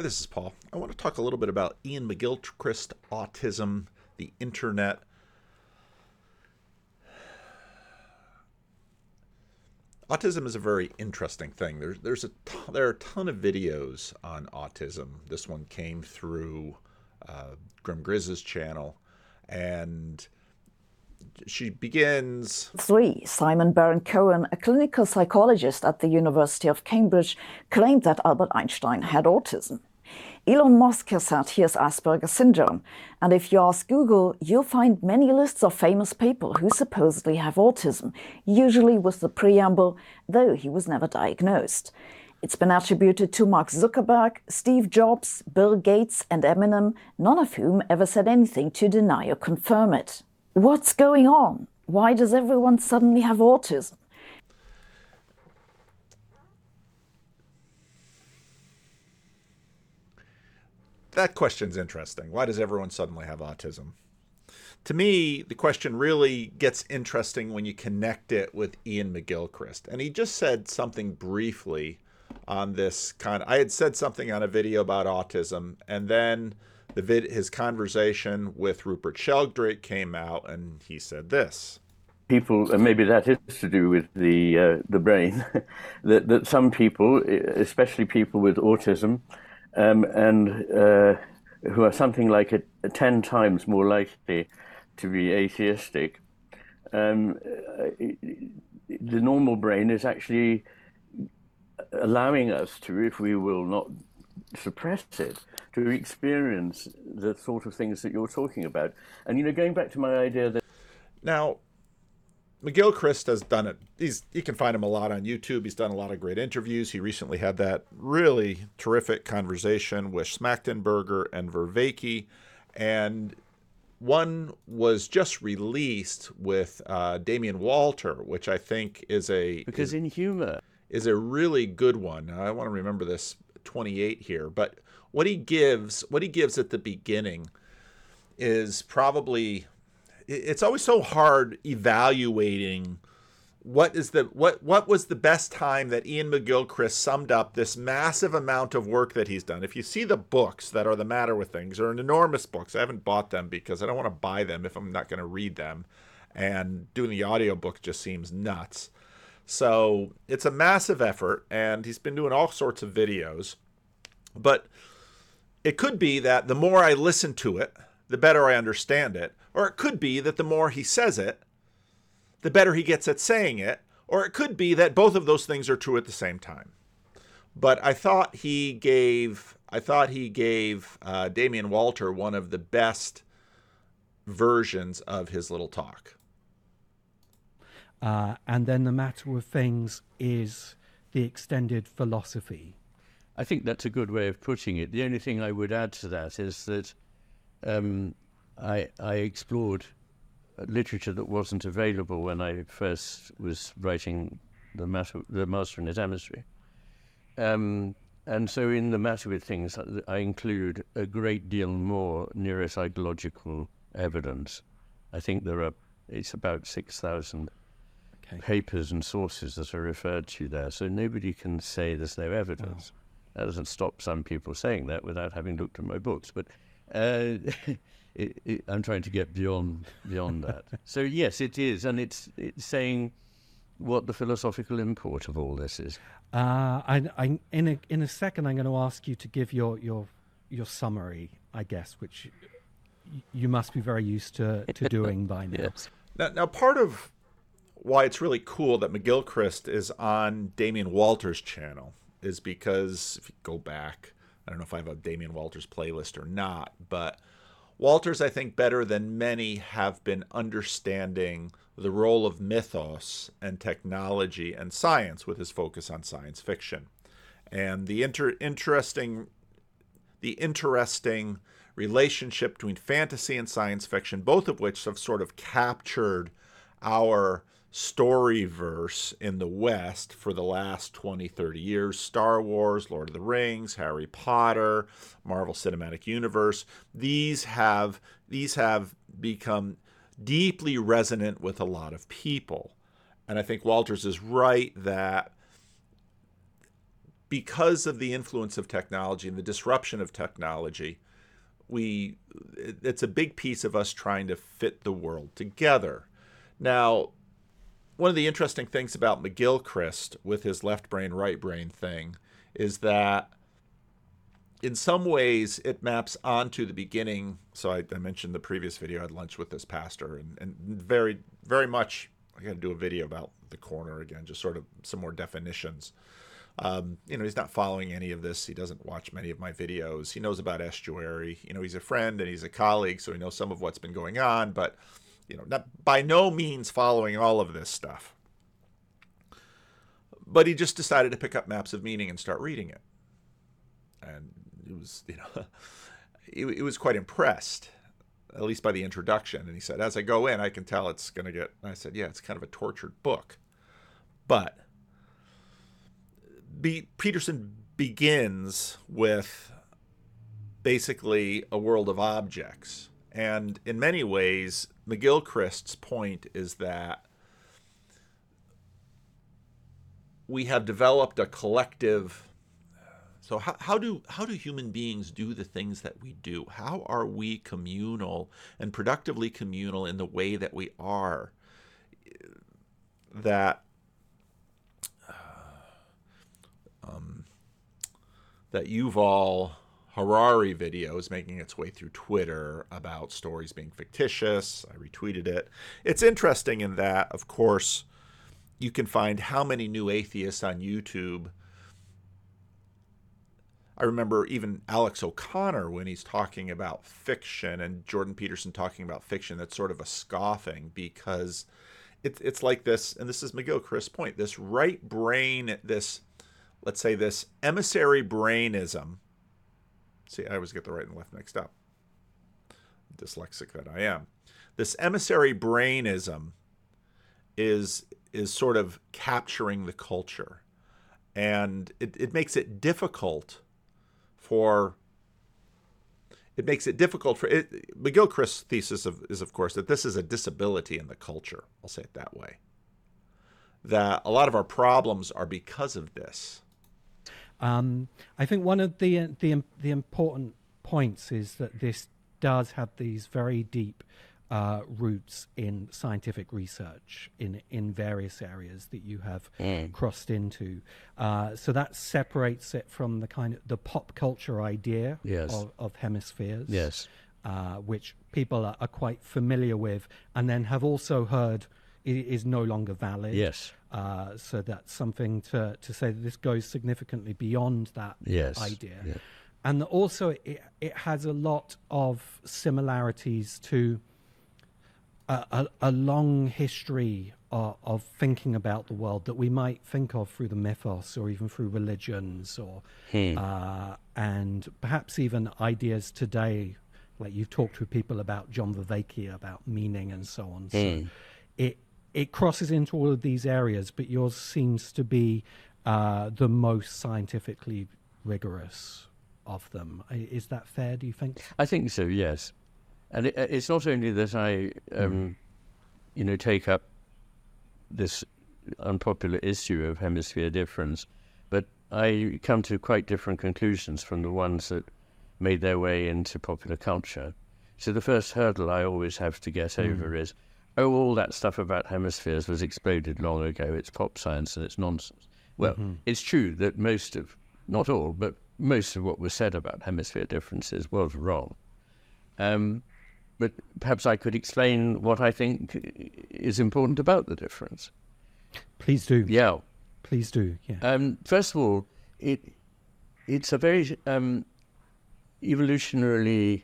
Hi, this is Paul. I want to talk a little bit about Iain McGilchrist, autism, the internet. Autism is a very interesting thing. There's there's a there are a ton of videos on autism. This one came through uh, Grim Grizz's channel, and she begins. Three, Simon Baron Cohen, a clinical psychologist at the University of Cambridge, claimed that Albert Einstein had autism. Elon Musk has said he has Asperger's syndrome, and if you ask Google, you'll find many lists of famous people who supposedly have autism, usually with the preamble, though he was never diagnosed. It's been attributed to Mark Zuckerberg, Steve Jobs, Bill Gates, and Eminem, none of whom ever said anything to deny or confirm it. What's going on? Why does everyone suddenly have autism? That question's interesting. Why does everyone suddenly have autism? To me, the question really gets interesting when you connect it with Iain McGilchrist. And he just said something briefly on this kind I had said something on a video about autism, and then the vid, his conversation with Rupert Sheldrake came out, and he said this. People, and maybe that is to do with the uh, the brain, that that some people, especially people with autism, um, and uh, who are something like a, a, ten times more likely to be atheistic, um, the normal brain is actually allowing us to, if we will not suppress it, to experience the sort of things that you're talking about. And you know, going back to my idea that now McGilchrist has done it. He's you can find him a lot on YouTube. He's done a lot of great interviews. He recently had that really terrific conversation with Schmachtenberger and Vervaeke, and one was just released with uh, Damien Walter, which I think is a because is, in humor is a really good one. I want to remember this 28 here, but what he gives, what he gives at the beginning, is probably it's always so hard evaluating what is the what what was the best time that Iain McGilchrist summed up this massive amount of work that he's done. If you see the books that are the matter with things, are enormous books. I haven't bought them because I don't want to buy them if I'm not going to read them. And doing the audiobook just seems nuts. So it's a massive effort, and he's been doing all sorts of videos. But it could be that the more I listen to it, the better I understand it. Or it could be that the more he says it, the better he gets at saying it. Or it could be that both of those things are true at the same time. But I thought he gave I thought he gave uh, Damien Walter one of the best versions of his little talk. Uh, and then the matter of things is the extended philosophy. I think that's a good way of putting it. The only thing I would add to that is that um, I, I explored literature that wasn't available when I first was writing the matter, the Master and His Emissary. Um, and so, in the matter with things, I include a great deal more neuropsychological evidence. I think there are it's about six thousand okay. papers and sources that are referred to there. So nobody can say there's no evidence. That doesn't stop some people saying that without having looked at my books. But uh, it, it, I'm trying to get beyond beyond that. so yes, it is, and it's it's saying what the philosophical import of all this is. Uh, I, I, in a in a second, I'm going to ask you to give your your your summary, I guess, which you must be very used to, to doing by now. yes. Now, now, part of why it's really cool that McGilchrist is on Damien Walters' channel is because if you go back, I don't know if I have a Damien Walters playlist or not, but Walters, I think, better than many have been understanding the role of mythos and technology and science with his focus on science fiction. And the inter- interesting the interesting relationship between fantasy and science fiction, both of which have sort of captured our story verse in the West for the last 20, 30 years Star Wars, Lord of the Rings, Harry Potter, Marvel Cinematic Universe. These have these have become deeply resonant with a lot of people. And I think Walters is right that because of the influence of technology and the disruption of technology, we it's a big piece of us trying to fit the world together. Now, one of the interesting things about McGilchrist with his left brain right brain thing is that in some ways it maps onto the beginning. So I, I mentioned the previous video. I had lunch with this pastor, and, and very very much. I got to do a video about the corner again, just sort of some more definitions. Um, you know, he's not following any of this. He doesn't watch many of my videos. He knows about estuary. You know, he's a friend and he's a colleague, so he knows some of what's been going on, but you know, not by no means following all of this stuff. But he just decided to pick up maps of meaning and start reading it, and it was, you know, he, he was quite impressed, at least by the introduction. And he said, as I go in, I can tell it's going to get. I said, yeah, it's kind of a tortured book, but Peterson begins with basically a world of objects. And in many ways, McGilchrist's point is that we have developed a collective. So how, how do how do human beings do the things that we do? How are we communal and productively communal in the way that we are? That um, that Yuval Harari video is making its way through Twitter about stories being fictitious. I retweeted it. It's interesting in that, of course, you can find how many new atheists on YouTube. I remember even Alex O'Connor when he's talking about fiction and Jordan Peterson talking about fiction, that's sort of a scoffing because it's it's like this, and this is McGilchrist's point, this right brain, this let's say this emissary brainism. See, I always get the right and left mixed up. Dyslexic that I am. This emissary brainism is is sort of capturing the culture. And it, it makes it difficult for it makes it difficult for it. McGilchrist's thesis of, is, of course, that this is a disability in the culture. I'll say it that way. That a lot of our problems are because of this. Um, I think one of the the the important points is that this does have these very deep uh, roots in scientific research in in various areas that you have mm. crossed into. Uh, so that separates it from the kind of the pop culture idea yes. of, of, hemispheres. Yes. Uh, which people are, are, quite familiar with, and then have also heard is no longer valid. Yes. Uh, so that's something to, to say that this goes significantly beyond that yes. idea. Yeah. And also, it, it has a lot of similarities to a, a, a long history of, of, thinking about the world that we might think of through the mythos or even through religions or hmm. uh, and perhaps even ideas today like you've talked with people about John Vervaeke about meaning and so on. So hmm. it it crosses into all of these areas, but yours seems to be uh, the most scientifically rigorous of them. Is that fair? Do you think? I think so. Yes, and it, it's not only that I, um, mm. you know, take up this unpopular issue of hemisphere difference, but I come to quite different conclusions from the ones that made their way into popular culture. So the first hurdle I always have to get mm. over is oh, all that stuff about hemispheres was exploded long ago. It's pop science and it's nonsense. Well, mm-hmm. it's true that most of, not all, but most of what was said about hemisphere differences was wrong. Um, but perhaps I could explain what I think is important about the difference. Please do. Yeah. Please do. Yeah. Um, first of all, it it's a very um, evolutionarily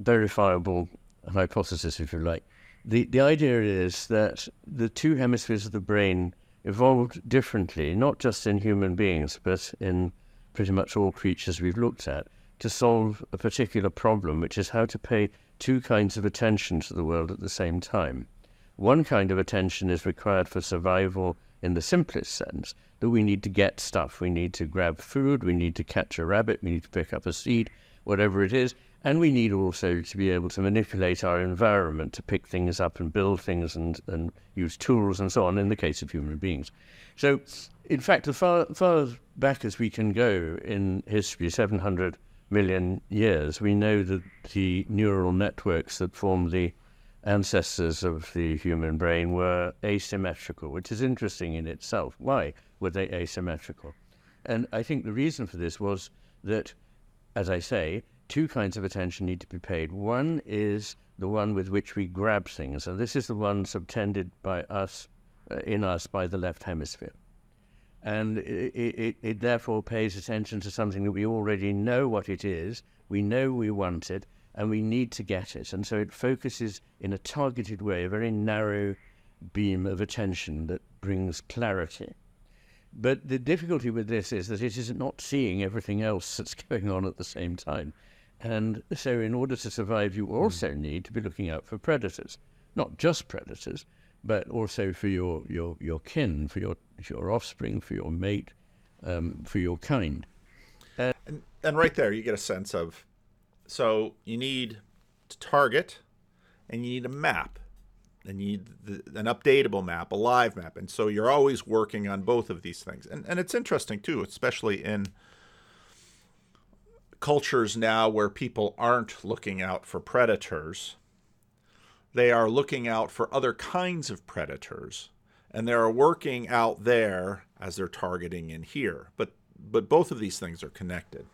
verifiable hypothesis, if you like, the, the idea is that the two hemispheres of the brain evolved differently, not just in human beings, but in pretty much all creatures we've looked at, to solve a particular problem, which is how to pay two kinds of attention to the world at the same time. One kind of attention is required for survival in the simplest sense, that we need to get stuff. We need to grab food, we need to catch a rabbit, we need to pick up a seed, whatever it is. And we need also to be able to manipulate our environment to pick things up and build things and, and use tools and so on in the case of human beings. So in fact, as far, far back as we can go in history, 700 million years, we know that the neural networks that form the ancestors of the human brain were asymmetrical, which is interesting in itself. Why were they asymmetrical? And I think the reason for this was that, as I say, two kinds of attention need to be paid. One is the one with which we grab things, and this is the one subtended by us, uh, in us, by the left hemisphere and it, it, it, therefore pays attention to something that we already know what it is, we know we want it, and we need to get it. And so it focuses in a targeted way, a very narrow beam of attention that brings clarity. But the difficulty with this is that it is not seeing everything else that's going on at the same time. And so, in order to survive, you also need to be looking out for predators, not just predators, but also for your, your, your kin, for your, your offspring, for your mate, um, for your kind. And, and, and right there, you get a sense of so you need to target and you need a map and you need the, an updatable map, a live map. And so you're always working on both of these things. And, and it's interesting, too, especially in cultures now where people aren't looking out for predators. They are looking out for other kinds of predators and they're working out there as they're targeting in here. But but both of these things are connected.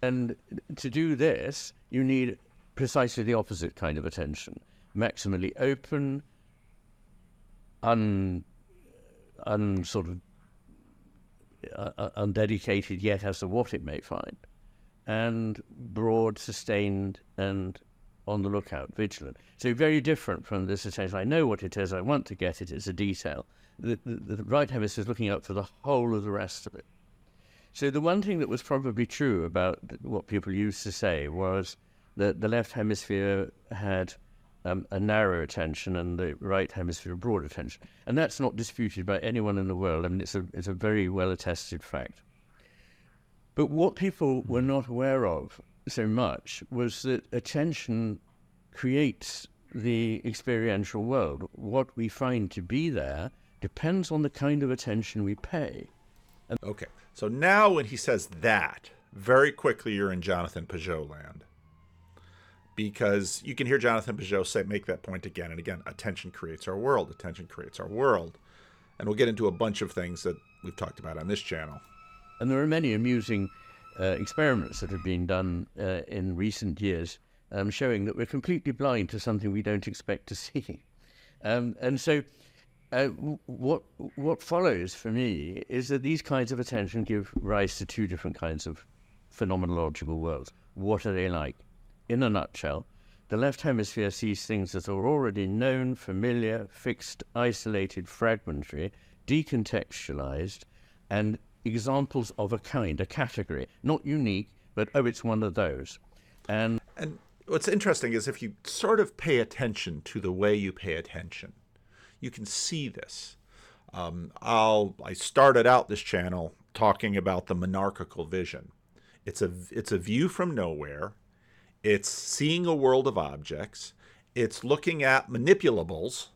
And to do this you need precisely the opposite kind of attention. Maximally open un un sort of uh, undedicated yet as to what it may find and broad sustained and on the lookout, vigilant. So very different from this attention. I know what it is. I want to get it. It's a detail. The, the, the right hemisphere is looking out for the whole of the rest of it. So the one thing that was probably true about what people used to say was that the left hemisphere had um, a narrow attention and the right hemisphere a broad attention, and that's not disputed by anyone in the world. I mean, it's a it's a very well attested fact. But what people were not aware of so much was that attention creates the experiential world. What we find to be there depends on the kind of attention we pay. And okay, so now when he says that, very quickly you're in Jonathan Pageau land. Because you can hear Jonathan Pageau say, make that point again and again. Attention creates our world. Attention creates our world. And we'll get into a bunch of things that we've talked about on this channel. And there are many amusing uh, experiments that have been done uh, in recent years um, showing that we're completely blind to something we don't expect to see. Um, and so, uh, what what follows for me is that these kinds of attention give rise to two different kinds of phenomenological worlds. What are they like? In a nutshell, the left hemisphere sees things that are already known, familiar, fixed, isolated, fragmentary, decontextualized, and examples of a kind, a category, not unique, but oh, it's one of those. And and what's interesting is if you sort of pay attention to the way you pay attention, you can see this. Um, I'll I started out this channel talking about the monarchical vision. It's a it's a view from nowhere. It's seeing a world of objects. It's looking at manipulables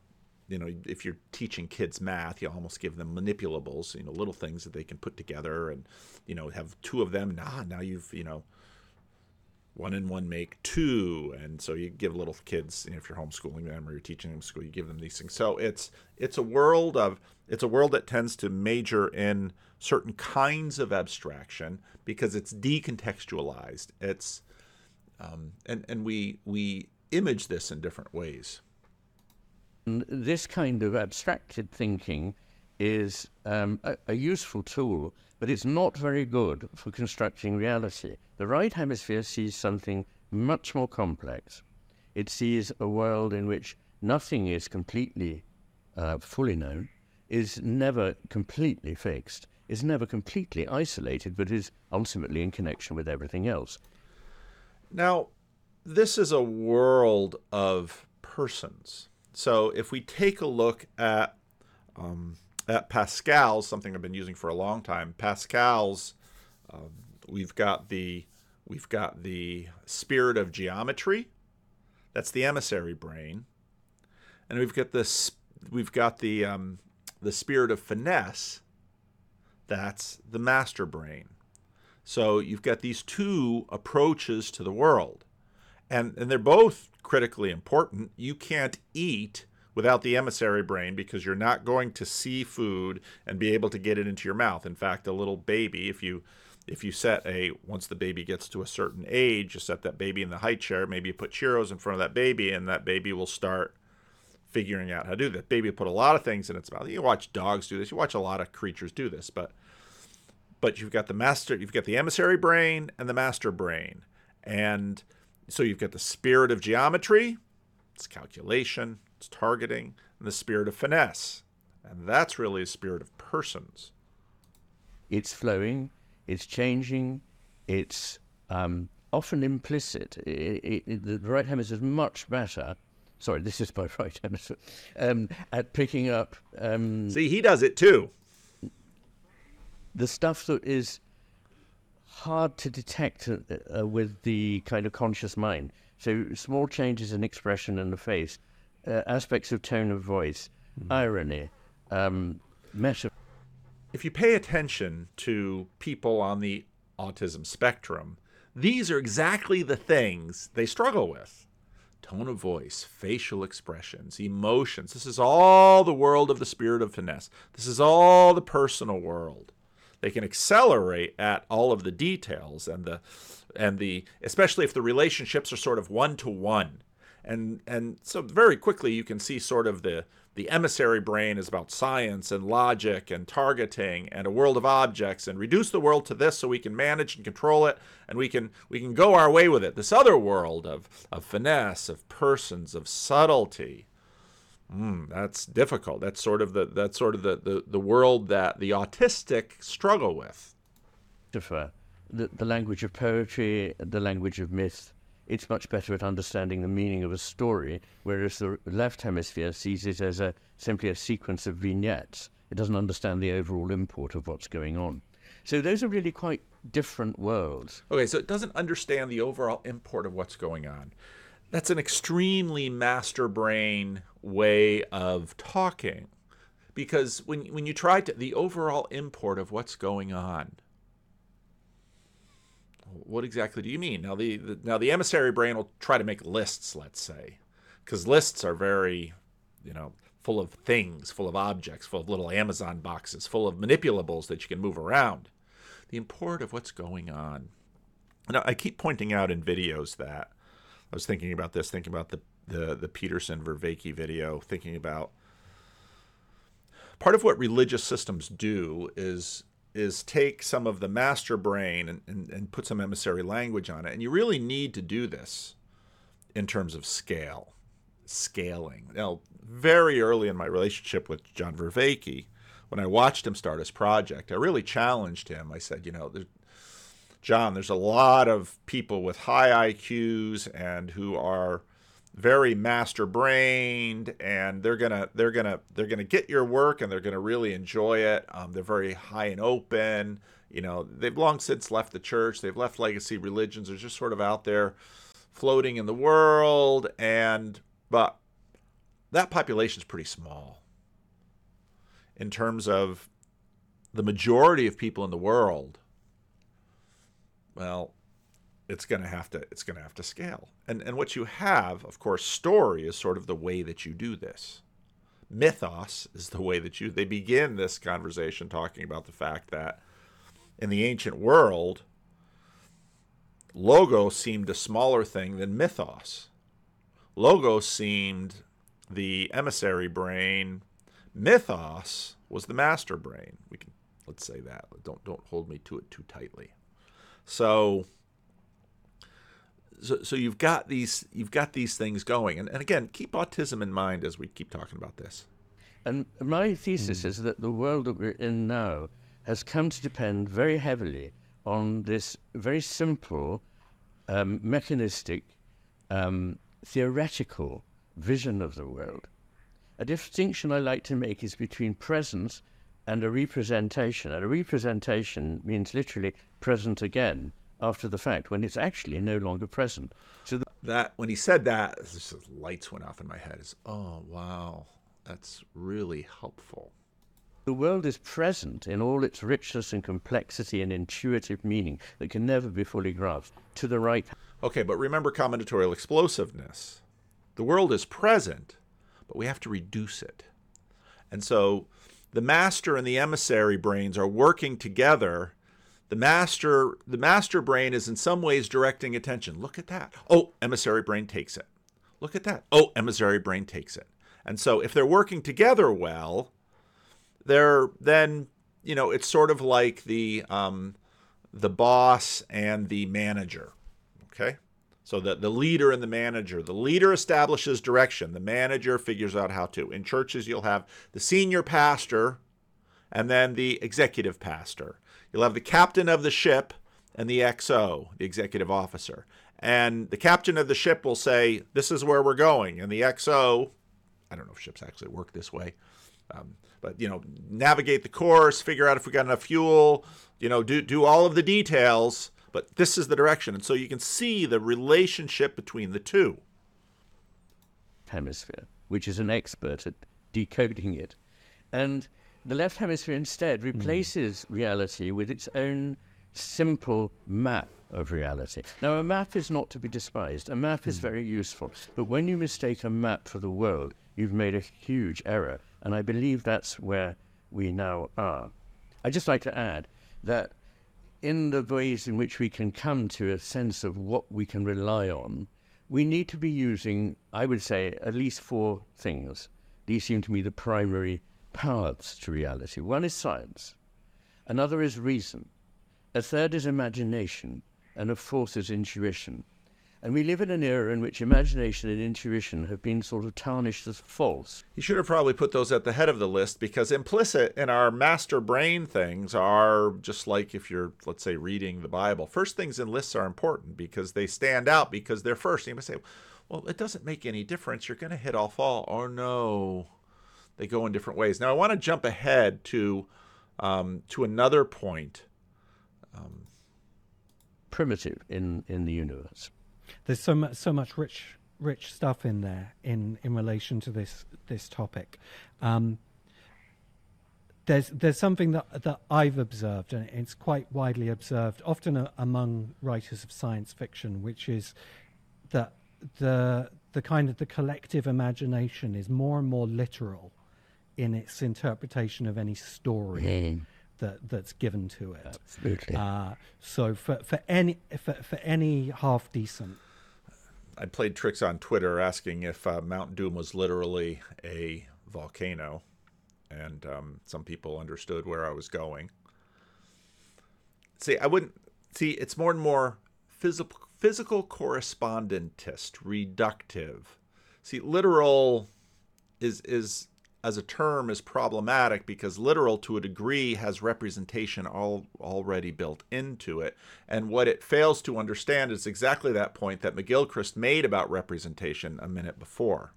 you know, if you're teaching kids math, you almost give them manipulables, you know, little things that they can put together and, you know, have two of them. Nah, now you've, you know, one and one make two. And so you give little kids, you know, if you're homeschooling them or you're teaching them school, you give them these things. So it's, it's a world of, it's a world that tends to major in certain kinds of abstraction because it's decontextualized. It's, um, and, and we, we image this in different ways this kind of abstracted thinking is um, a, a, useful tool, but it's not very good for constructing reality. The right hemisphere sees something much more complex. It sees a world in which nothing is completely uh, fully known, is never completely fixed, is never completely isolated, but is ultimately in connection with everything else. Now, this is a world of persons. So if we take a look at um, at Pascal's, something I've been using for a long time, Pascal's, uh, we've got the we've got the spirit of geometry. That's the emissary brain, and we've got this we've got the um, the spirit of finesse. That's the master brain. So you've got these two approaches to the world, and, and they're both critically important. You can't eat without the emissary brain because you're not going to see food and be able to get it into your mouth. In fact, a little baby, if you if you set a once the baby gets to a certain age, you set that baby in the high chair, maybe you put Cheerios in front of that baby, and that baby will start figuring out how to do that. Baby put a lot of things in its mouth. You watch dogs do this. You watch a lot of creatures do this, but but you've got the master, you've got the emissary brain and the master brain, and so you've got the spirit of geometry, it's calculation, it's targeting, and the spirit of finesse, and that's really a spirit of persons. It's flowing, it's changing, it's um, often implicit. It, it, the right hemisphere is much better. Sorry, this is my right hemisphere. Um, at picking up. Um, See, he does it too. The stuff that is hard to detect uh, uh, with the kind of conscious mind. So small changes in expression in the face, uh, aspects of tone of voice, mm. irony, um, metaphor if you pay attention to people on the autism spectrum, these are exactly the things they struggle with tone of voice, facial expressions, emotions. This is all the world of the spirit of finesse. This is all the personal world. They can accelerate at all of the details and the and the especially if the relationships are sort of one to one. And and so very quickly you can see sort of the the emissary brain is about science and logic and targeting and a world of objects and reduce the world to this so we can manage and control it and we can we can go our way with it. This other world of of finesse, of persons, of subtlety. Mm, that's difficult. That's sort of the that's sort of the, the, the world that the autistic struggle with. The, the language of poetry, the language of myth, it's much better at understanding the meaning of a story, whereas the left hemisphere sees it as a simply a sequence of vignettes. It doesn't understand the overall import of what's going on. So those are really quite different worlds. Okay, so it doesn't understand the overall import of what's going on. That's an extremely master brain way of talking. Because when when you try to the overall import of what's going on, what exactly do you mean? Now the, the now the emissary brain will try to make lists, let's say, because lists are very, you know, full of things, full of objects, full of little Amazon boxes, full of manipulables that you can move around. The import of what's going on. Now I keep pointing out in videos that I was thinking about this, thinking about the the the Peterson Vervaeke video, thinking about part of what religious systems do is is take some of the master brain and, and, and put some emissary language on it. And you really need to do this in terms of scale, scaling. Now, very early in my relationship with John Vervaeke, when I watched him start his project, I really challenged him. I said, you know, John, there's a lot of people with high IQs and who are very master brained and they're gonna they're gonna they're gonna get your work and they're gonna really enjoy it. Um, they're very high and open. You know they've long since left the church. They've left legacy religions. They're just sort of out there floating in the world and but that population is pretty small in terms of the majority of people in the world well it's going to have to it's going to have to scale. And and what you have, of course, story is sort of the way that you do this. Mythos is the way that you they begin this conversation talking about the fact that in the ancient world logos seemed a smaller thing than mythos. Logos seemed the emissary brain. Mythos was the master brain. We can let's say that. Don't don't hold me to it too tightly. So so, so you've got these you've got these things going. And, and again keep autism in mind as we keep talking about this. And my thesis mm. is that the world that we're in now has come to depend very heavily on this very simple um, mechanistic um, theoretical vision of the world. A distinction i like to make is between presence and a representation and a representation means literally present again after the fact when it's actually no longer present. So the- that when he said that, just, lights went off in my head. Is oh wow, that's really helpful. The world is present in all its richness and complexity and intuitive meaning that can never be fully grasped to the right. Okay, but remember combinatorial explosiveness. The world is present, but we have to reduce it. And so the master and the emissary brains are working together. The master, the master brain is in some ways directing attention. Look at that. Oh, emissary brain takes it. Look at that. Oh, emissary brain takes it. And so if they're working together well, they're then, you know, it's sort of like the um, the boss and the manager. Okay? So the, the leader and the manager. The leader establishes direction. The manager figures out how to. In churches, you'll have the senior pastor and then the executive pastor. You'll have the captain of the ship and the XO, the executive officer. And the captain of the ship will say, This is where we're going. And the XO, I don't know if ships actually work this way, um, but you know, navigate the course, figure out if we got enough fuel, you know, do do all of the details but this is the direction. And so you can see the relationship between the two. Hemisphere, which is an expert at decoding it. And the left hemisphere instead replaces mm. reality with its own simple map of reality. Now, a map is not to be despised. A map is very useful. But when you mistake a map for the world, you've made a huge error. And I believe that's where we now are. I'd just like to add that in the ways in which we can come to a sense of what we can rely on, we need to be using, I would say, at least four things. These seem to me the primary paths to reality. One is science, another is reason, a third is imagination, and a fourth is intuition. And we live in an era in which imagination and intuition have been sort of tarnished as false. You should have probably put those at the head of the list because implicit in our master brain things are just like if you're, let's say, reading the Bible. First things in lists are important because they stand out because they're first. You might say, well, it doesn't make any difference. You're going to hit all fall. Oh, no. They go in different ways. Now, I want to jump ahead to, um, to another point. Um, Primitive in, in the universe there's so much so much rich rich stuff in there in in relation to this this topic. Um, there's there's something that that I've observed, and it's quite widely observed, often a, among writers of science fiction, which is that the the kind of the collective imagination is more and more literal in its interpretation of any story. Mm. That, that's given to it. Absolutely. Uh, so for, for any for, for any half decent I played tricks on Twitter asking if uh, Mount Doom was literally a volcano, and um, some people understood where I was going. See, I wouldn't see. It's more and more physical, physical correspondentist, reductive. See, literal is is as a term is problematic because literal to a degree has representation all, already built into it. And what it fails to understand is exactly that point that McGilchrist made about representation a minute before.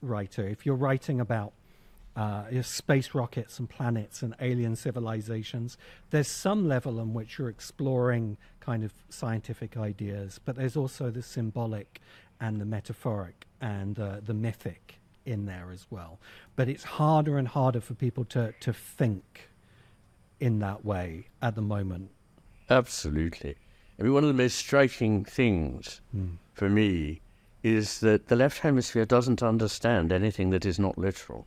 Writer, if you're writing about uh, space rockets and planets and alien civilizations, there's some level in which you're exploring kind of scientific ideas, but there's also the symbolic and the metaphoric and uh, the mythic in there as well. But it's harder and harder for people to, to think in that way at the moment. Absolutely. I mean, one of the most striking things mm. for me is that the left hemisphere doesn't understand anything that is not literal.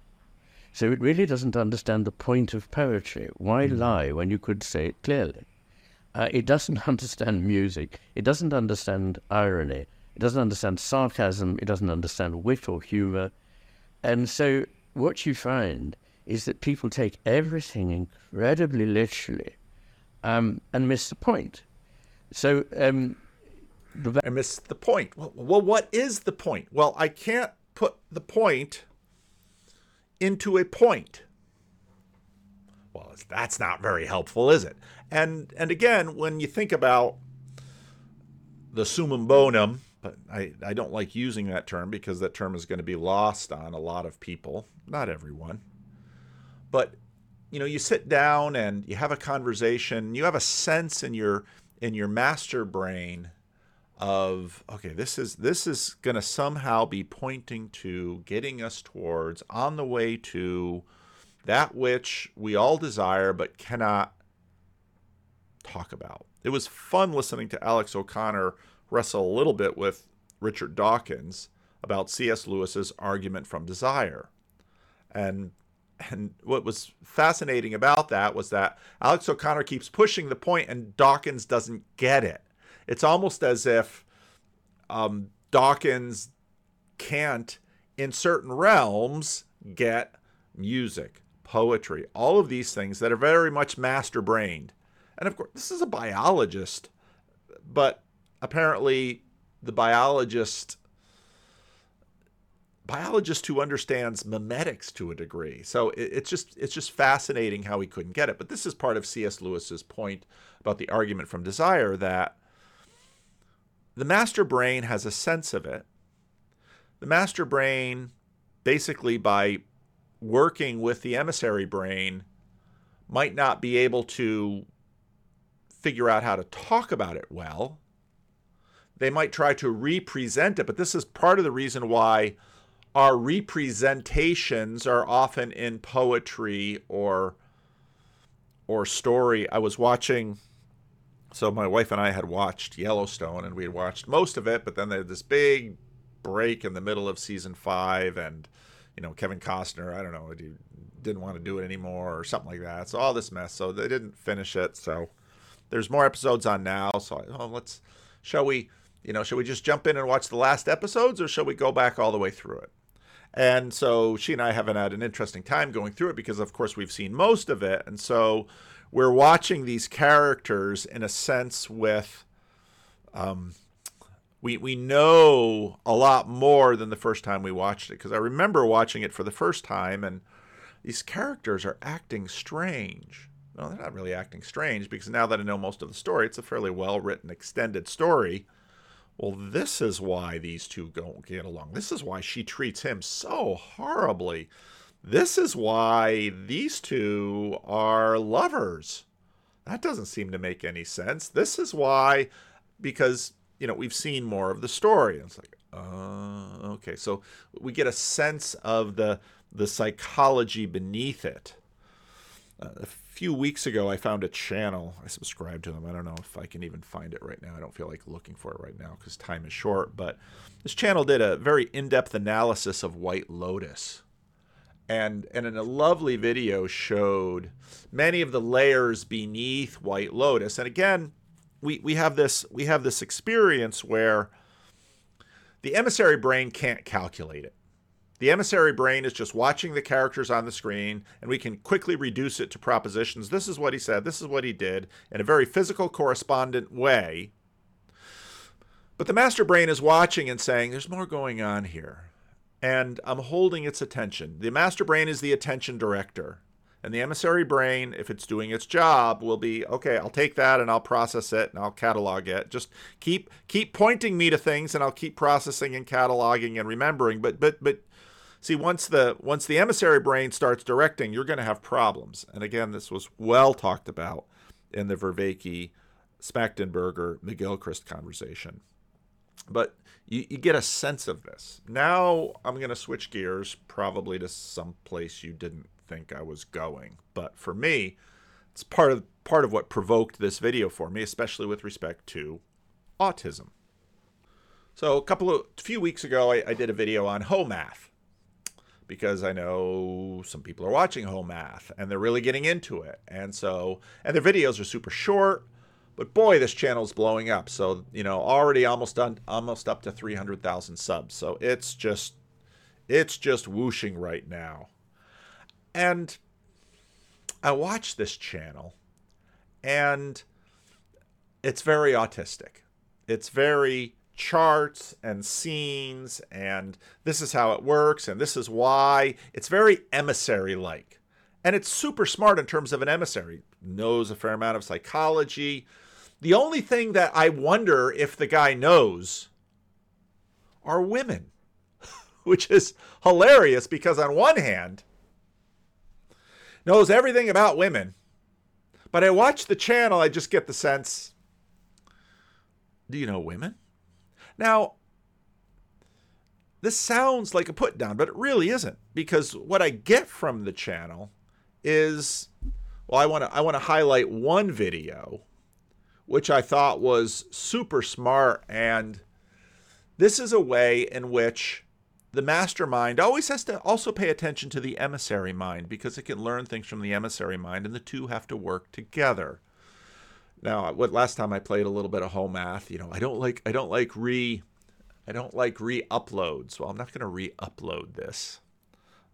So it really doesn't understand the point of poetry. Why mm. lie when you could say it clearly? Uh, it doesn't understand music. It doesn't understand irony. It doesn't understand sarcasm. It doesn't understand wit or humor. And so what you find is that people take everything incredibly literally um, and miss the point. So, um, the... I miss the point. Well, well, what is the point? Well, I can't put the point into a point. Well, that's not very helpful, is it? And and again, when you think about the summum bonum, but I, I don't like using that term because that term is going to be lost on a lot of people, not everyone. But you know, you sit down and you have a conversation, you have a sense in your in your master brain of okay, this is this is going to somehow be pointing to getting us towards on the way to that which we all desire but cannot talk about. It was fun listening to Alex O'Connor wrestle a little bit with Richard Dawkins about C.S. Lewis's argument from desire. And and what was fascinating about that was that Alex O'Connor keeps pushing the point and Dawkins doesn't get it. It's almost as if um, Dawkins can't, in certain realms, get music, poetry, all of these things that are very much master brained. And of course, this is a biologist, but apparently the biologist biologist who understands memetics to a degree. So it, it's just it's just fascinating how he couldn't get it. But this is part of C.S. Lewis's point about the argument from desire that the master brain has a sense of it. The master brain, basically by working with the emissary brain, might not be able to figure out how to talk about it well. They might try to represent it, but this is part of the reason why our representations are often in poetry or or story. I was watching so my wife and I had watched Yellowstone and we had watched most of it, but then they had this big break in the middle of season 5 and you know Kevin Costner, I don't know, he didn't want to do it anymore or something like that. So all this mess. So they didn't finish it. So there's more episodes on now. So oh, let's shall we you know, should we just jump in and watch the last episodes or shall we go back all the way through it? And so she and I haven't had an interesting time going through it because, of course, we've seen most of it. And so we're watching these characters in a sense with. Um, we, we know a lot more than the first time we watched it because I remember watching it for the first time and these characters are acting strange. No, they're not really acting strange because now that I know most of the story, it's a fairly well written, extended story well, this is why these two don't get along. This is why she treats him so horribly. This is why these two are lovers. That doesn't seem to make any sense. This is why, because, you know, we've seen more of the story. It's like, uh, okay. So we get a sense of the, the psychology beneath it. Uh, few weeks ago, I found a channel. I subscribed to them. I don't know if I can even find it right now. I don't feel like looking for it right now because time is short. But this channel did a very in depth analysis of White Lotus. And, and in a lovely video showed many of the layers beneath White Lotus. And again, we, we have this we have this experience where the emissary brain can't calculate it. The emissary brain is just watching the characters on the screen, and we can quickly reduce it to propositions. This is what he said, this is what he did, in a very physical, correspondent way. But the master brain is watching and saying, There's more going on here. And I'm holding its attention. The master brain is the attention director. And the emissary brain, if it's doing its job, will be okay. I'll take that and I'll process it and I'll catalog it. Just keep keep pointing me to things, and I'll keep processing and cataloging and remembering. But but but See, once the once the emissary brain starts directing, you're going to have problems. And again, this was well talked about in the Vervaeke, Schmachtenberger, McGilchrist conversation. But you, you get a sense of this. Now I'm going to switch gears, probably to some place you didn't think I was going. But for me, it's part of part of what provoked this video for me, especially with respect to autism. So a couple of a few weeks ago, I, I did a video on Hoe_Math because I know some people are watching Hoe_Math and they're really getting into it. And so, and their videos are super short, but boy, this channel's blowing up. So, you know, already almost done, almost up to 300,000 subs. So it's just, it's just whooshing right now. And I watch this channel and it's very autistic. It's very charts and scenes and this is how it works and this is why. It's very emissary like. And it's super smart in terms of an emissary. Knows a fair amount of psychology. The only thing that I wonder if the guy knows are women, which is hilarious because on one hand, knows everything about women. But I watch the channel, I just get the sense do you know women? Now, this sounds like a put down, but it really isn't because what I get from the channel is well, I want to I want to highlight one video which I thought was super smart and this is a way in which the mastermind always has to also pay attention to the emissary mind because it can learn things from the emissary mind and the two have to work together. Now, what last time I played a little bit of Hoe_Math, you know, I don't like I don't like re I don't like re-uploads. Well, I'm not going to re-upload this.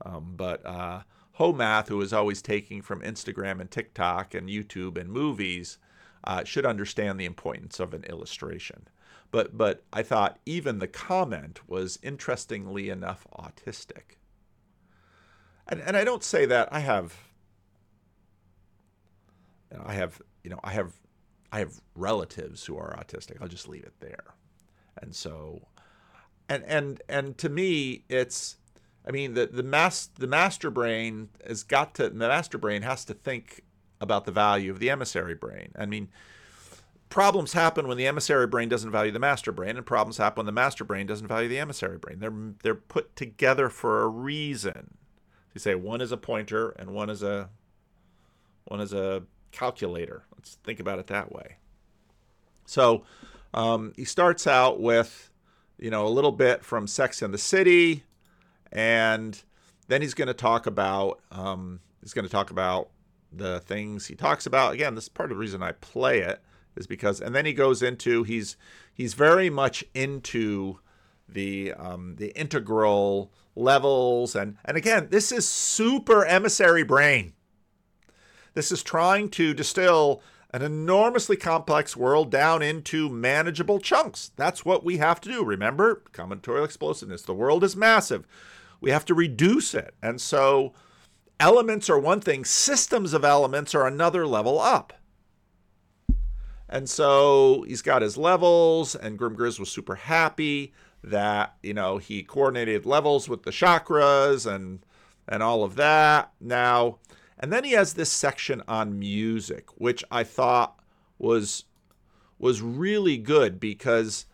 Um, but uh, Hoe_Math, who is always taking from Instagram and TikTok and YouTube and movies, uh, should understand the importance of an illustration. But but I thought even the comment was interestingly enough autistic. And and I don't say that I have you know, I have you know I have I have relatives who are autistic. I'll just leave it there. And so and and and to me it's I mean the the mas- the master brain has got to the master brain has to think about the value of the emissary brain. I mean problems happen when the emissary brain doesn't value the master brain and problems happen when the master brain doesn't value the emissary brain. They're they're put together for a reason. You say one is a pointer and one is a one is a calculator. Let's think about it that way. So um, he starts out with you know, a little bit from Sex and the City, and then he's going to talk about um, he's going to talk about the things he talks about. Again, this is part of the reason I play it is because, and then he goes into he's he's very much into the um, the integral levels, and and again, this is super emissary brain. This is trying to distill an enormously complex world down into manageable chunks. That's what we have to do. Remember, combinatorial explosiveness. The world is massive. We have to reduce it. And so elements are one thing, systems of elements are another level up. And so he's got his levels, and Grim Grizz was super happy that, you know, he coordinated levels with the chakras and and all of that. Now, and then he has this section on music, which I thought was was really good because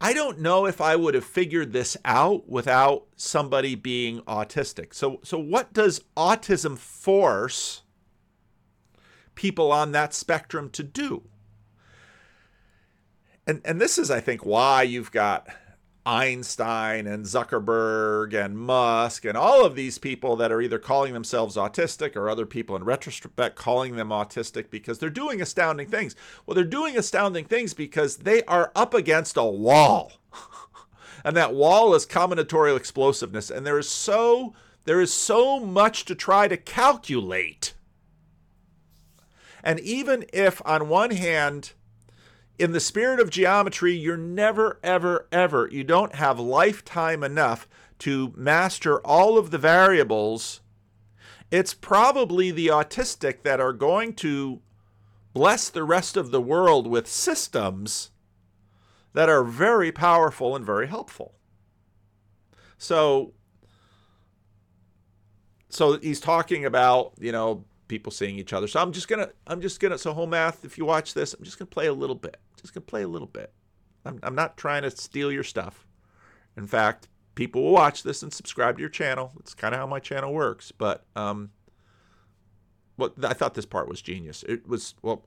I don't know if I would have figured this out without somebody being autistic. So so what does autism force people on that spectrum to do? And and this is I think why you've got Einstein and Zuckerberg and Musk and all of these people that are either calling themselves autistic or other people in retrospect calling them autistic because they're doing astounding things. Well, they're doing astounding things because they are up against a wall. and that wall is combinatorial explosiveness and there is so there is so much to try to calculate. And even if on one hand in the spirit of geometry, you're never, ever, ever, you don't have lifetime enough to master all of the variables. It's probably the autistic that are going to bless the rest of the world with systems that are very powerful and very helpful. So, so he's talking about, you know, people seeing each other. So I'm just gonna, I'm just gonna. So Hoe_Math, if you watch this, I'm just gonna play a little bit. Just gonna play a little bit. I'm, I'm not trying to steal your stuff. In fact, people will watch this and subscribe to your channel. It's kind of how my channel works. But um, well, I thought this part was genius. It was well,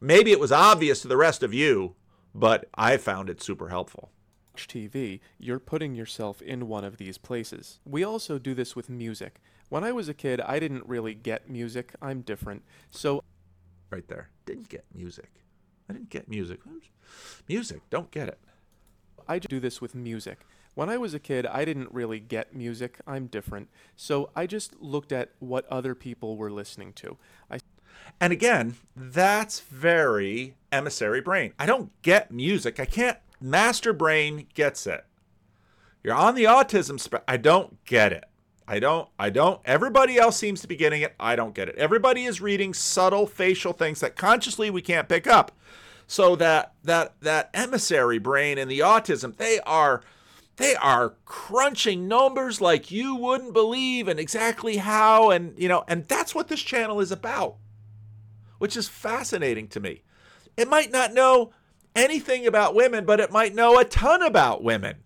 maybe it was obvious to the rest of you, but I found it super helpful. TV, you're putting yourself in one of these places. We also do this with music. When I was a kid, I didn't really get music. I'm different. So, right there, didn't get music. I didn't get music. Music, don't get it. I do this with music. When I was a kid, I didn't really get music. I'm different. So I just looked at what other people were listening to. I and again, that's very emissary brain. I don't get music. I can't. Master brain gets it. You're on the autism spectrum. I don't get it. I don't, I don't. Everybody else seems to be getting it. I don't get it. Everybody is reading subtle facial things that consciously we can't pick up. So that that that emissary brain and the autism, they are they are crunching numbers like you wouldn't believe and exactly how and you know, and that's what this channel is about. Which is fascinating to me. It might not know anything about women, but it might know a ton about women.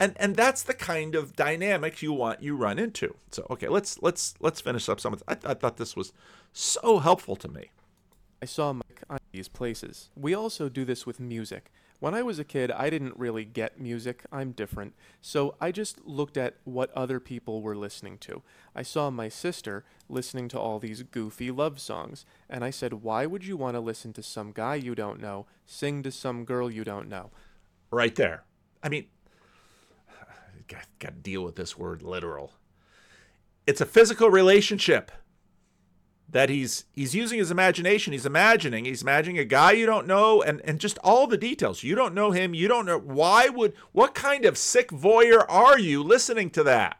And and that's the kind of dynamic you want you run into. So okay, let's let's let's finish up some. Of I, I thought this was so helpful to me. I saw Mike on these places. We also do this with music. When I was a kid, I didn't really get music. I'm different. So I just looked at what other people were listening to. I saw my sister listening to all these goofy love songs, and I said, Why would you want to listen to some guy you don't know sing to some girl you don't know? Right there. I mean, got, got to deal with this word literal. It's a physical relationship that he's he's using his imagination. He's imagining he's imagining a guy you don't know and and just all the details. You don't know him. You don't know why would what kind of sick voyeur are you listening to that?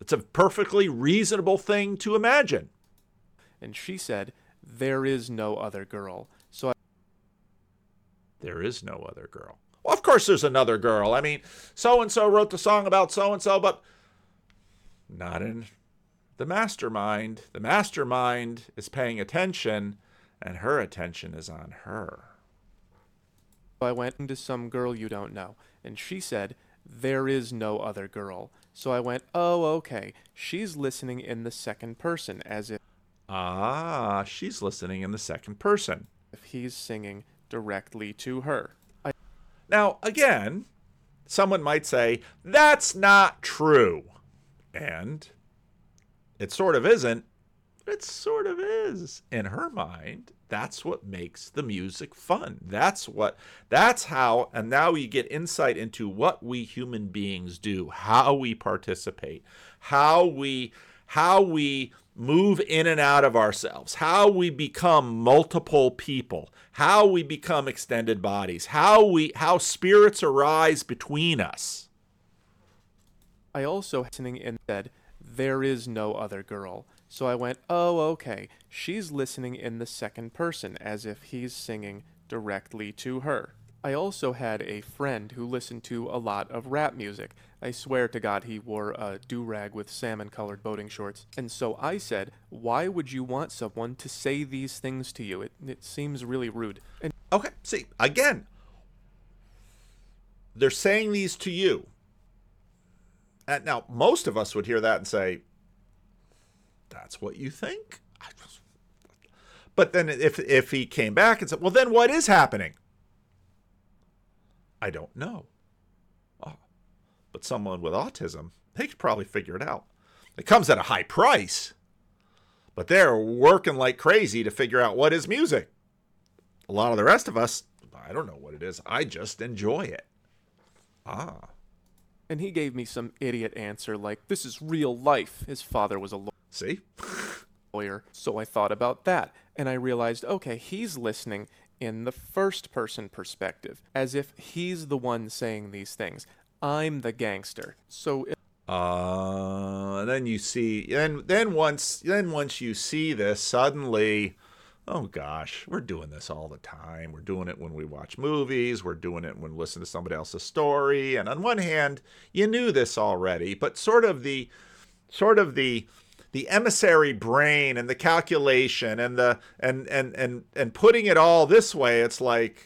It's a perfectly reasonable thing to imagine. And she said, There is no other girl. So I there is no other girl well of course there's another girl i mean so and so wrote the song about so and so but not in the mastermind. The mastermind is paying attention, and her attention is on her. I went to some girl you don't know, and she said, There is no other girl. So I went, Oh, okay. She's listening in the second person, as if Ah, she's listening in the second person. If he's singing directly to her. Now, again, someone might say, that's not true. And it sort of isn't. It sort of is. In her mind, that's what makes the music fun. That's what, that's how, and now you get insight into what we human beings do, how we participate, how we, how we move in and out of ourselves, how we become multiple people, how we become extended bodies, how we, how spirits arise between us. I also listening and said, There is no other girl. So I went, Oh, okay. She's listening in the second person, as if he's singing directly to her. I also had a friend who listened to a lot of rap music. I swear to God he wore a do rag with salmon colored boating shorts. And so I said, Why would you want someone to say these things to you? It, it seems really rude. And Okay, see, again, they're saying these to you. And now, most of us would hear that and say, That's what you think? But then if, if he came back and said, Well, then what is happening? I don't know. But someone with autism, they could probably figure it out. It comes at a high price, but they're working like crazy to figure out what is music a lot of the rest of us, I don't know what it is. I just enjoy it. Ah, and he gave me some idiot answer like, This is real life. His father was a lawyer. see? lawyer. So I thought about that and I realized, okay, he's listening in the first person perspective, as if he's the one saying these things. I'm the gangster. So if Uh, then you see, then then once then once you see this, suddenly, oh gosh, we're doing this all the time. We're doing it when we watch movies. We're doing it when we listen to somebody else's story. And on one hand, you knew this already, but sort of the sort of the the emissary brain and the calculation and the and and and and putting it all this way it's like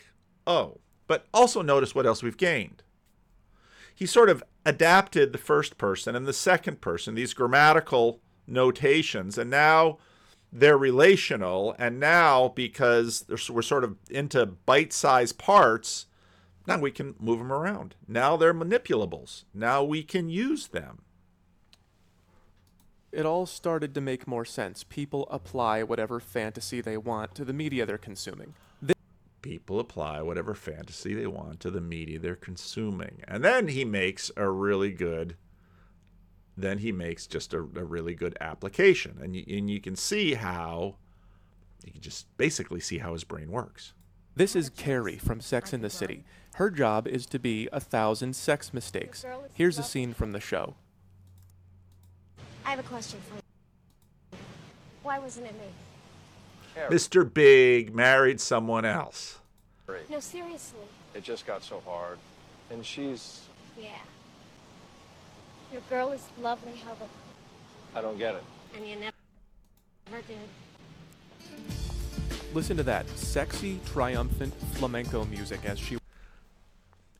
oh but also notice what else we've gained he sort of adapted the first person and the second person these grammatical notations and now they're relational and now because we're sort of into bite-sized parts now we can move them around now they're manipulables now we can use them it all started to make more sense. People apply whatever fantasy they want to the media they're consuming. This people apply whatever fantasy they want to the media they're consuming. And then he makes a really good then he makes just a, a really good application. And you, and you can see how you can just basically see how his brain works. This is Carrie from Sex in the City. Her job is to be a thousand sex mistakes. Here's a scene from the show. I have a question for you. Why wasn't it me? Mr. Big married someone else. No, seriously. It just got so hard. And she's. Yeah. Your girl is lovely, how the I don't get it. and you never, never did. Listen to that sexy, triumphant flamenco music as she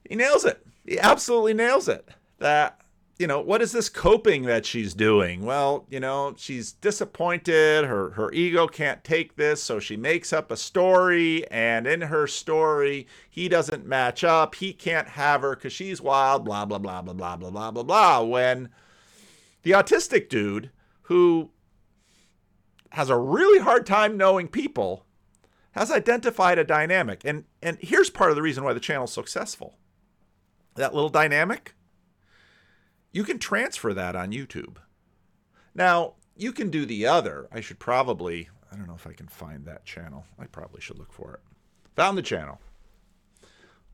he nails it. He absolutely nails it. That you know, what is this coping that she's doing? Well, you know, she's disappointed. Her her ego can't take this, so she makes up a story, and in her story, he doesn't match up. He can't have her because she's wild. Blah blah blah blah blah blah blah blah blah. When the autistic dude who has a really hard time knowing people has identified a dynamic, and and here's part of the reason why the channel's successful. That little dynamic you can transfer that on YouTube. Now, you can do the other. I should probably, I don't know if I can find that channel. I probably should look for it. Found the channel.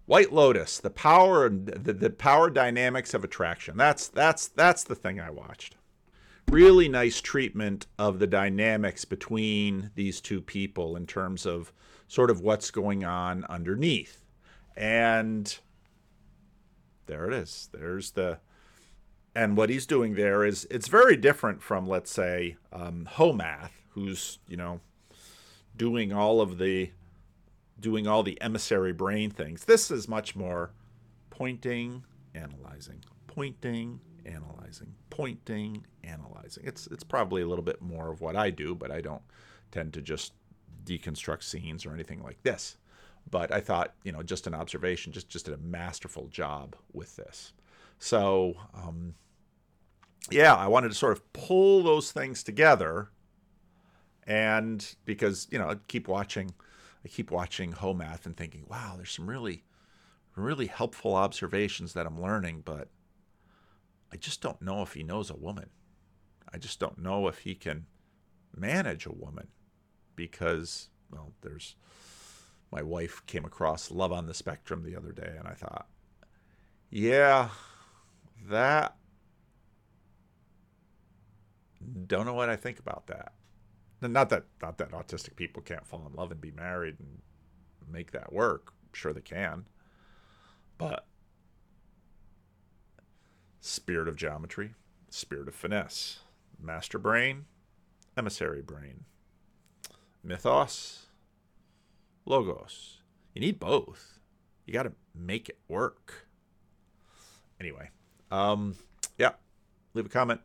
White Lotus, the power the, the power dynamics of attraction. That's that's that's the thing I watched. Really nice treatment of the dynamics between these two people in terms of sort of what's going on underneath. And there it is. There's the and what he's doing there is it's very different from let's say um, Hoe_Math, who's you know doing all of the doing all the emissary brain things. This is much more pointing, analyzing, pointing, analyzing, pointing, analyzing. It's it's probably a little bit more of what I do, but I don't tend to just deconstruct scenes or anything like this. But I thought, you know, just an observation, just just did a masterful job with this. So um, yeah, I wanted to sort of pull those things together. And because, you know, I keep watching I keep watching home Hoe_Math and thinking, wow, there's some really really helpful observations that I'm learning, but I just don't know if he knows a woman. I just don't know if he can manage a woman because well, there's my wife came across Love on the Spectrum the other day and I thought, yeah, that don't know what I think about that. Not that not that autistic people can't fall in love and be married and make that work. Sure they can. But spirit of geometry, spirit of finesse, master brain, emissary brain, mythos, logos. You need both. You got to make it work. Anyway, um, yeah, leave a comment,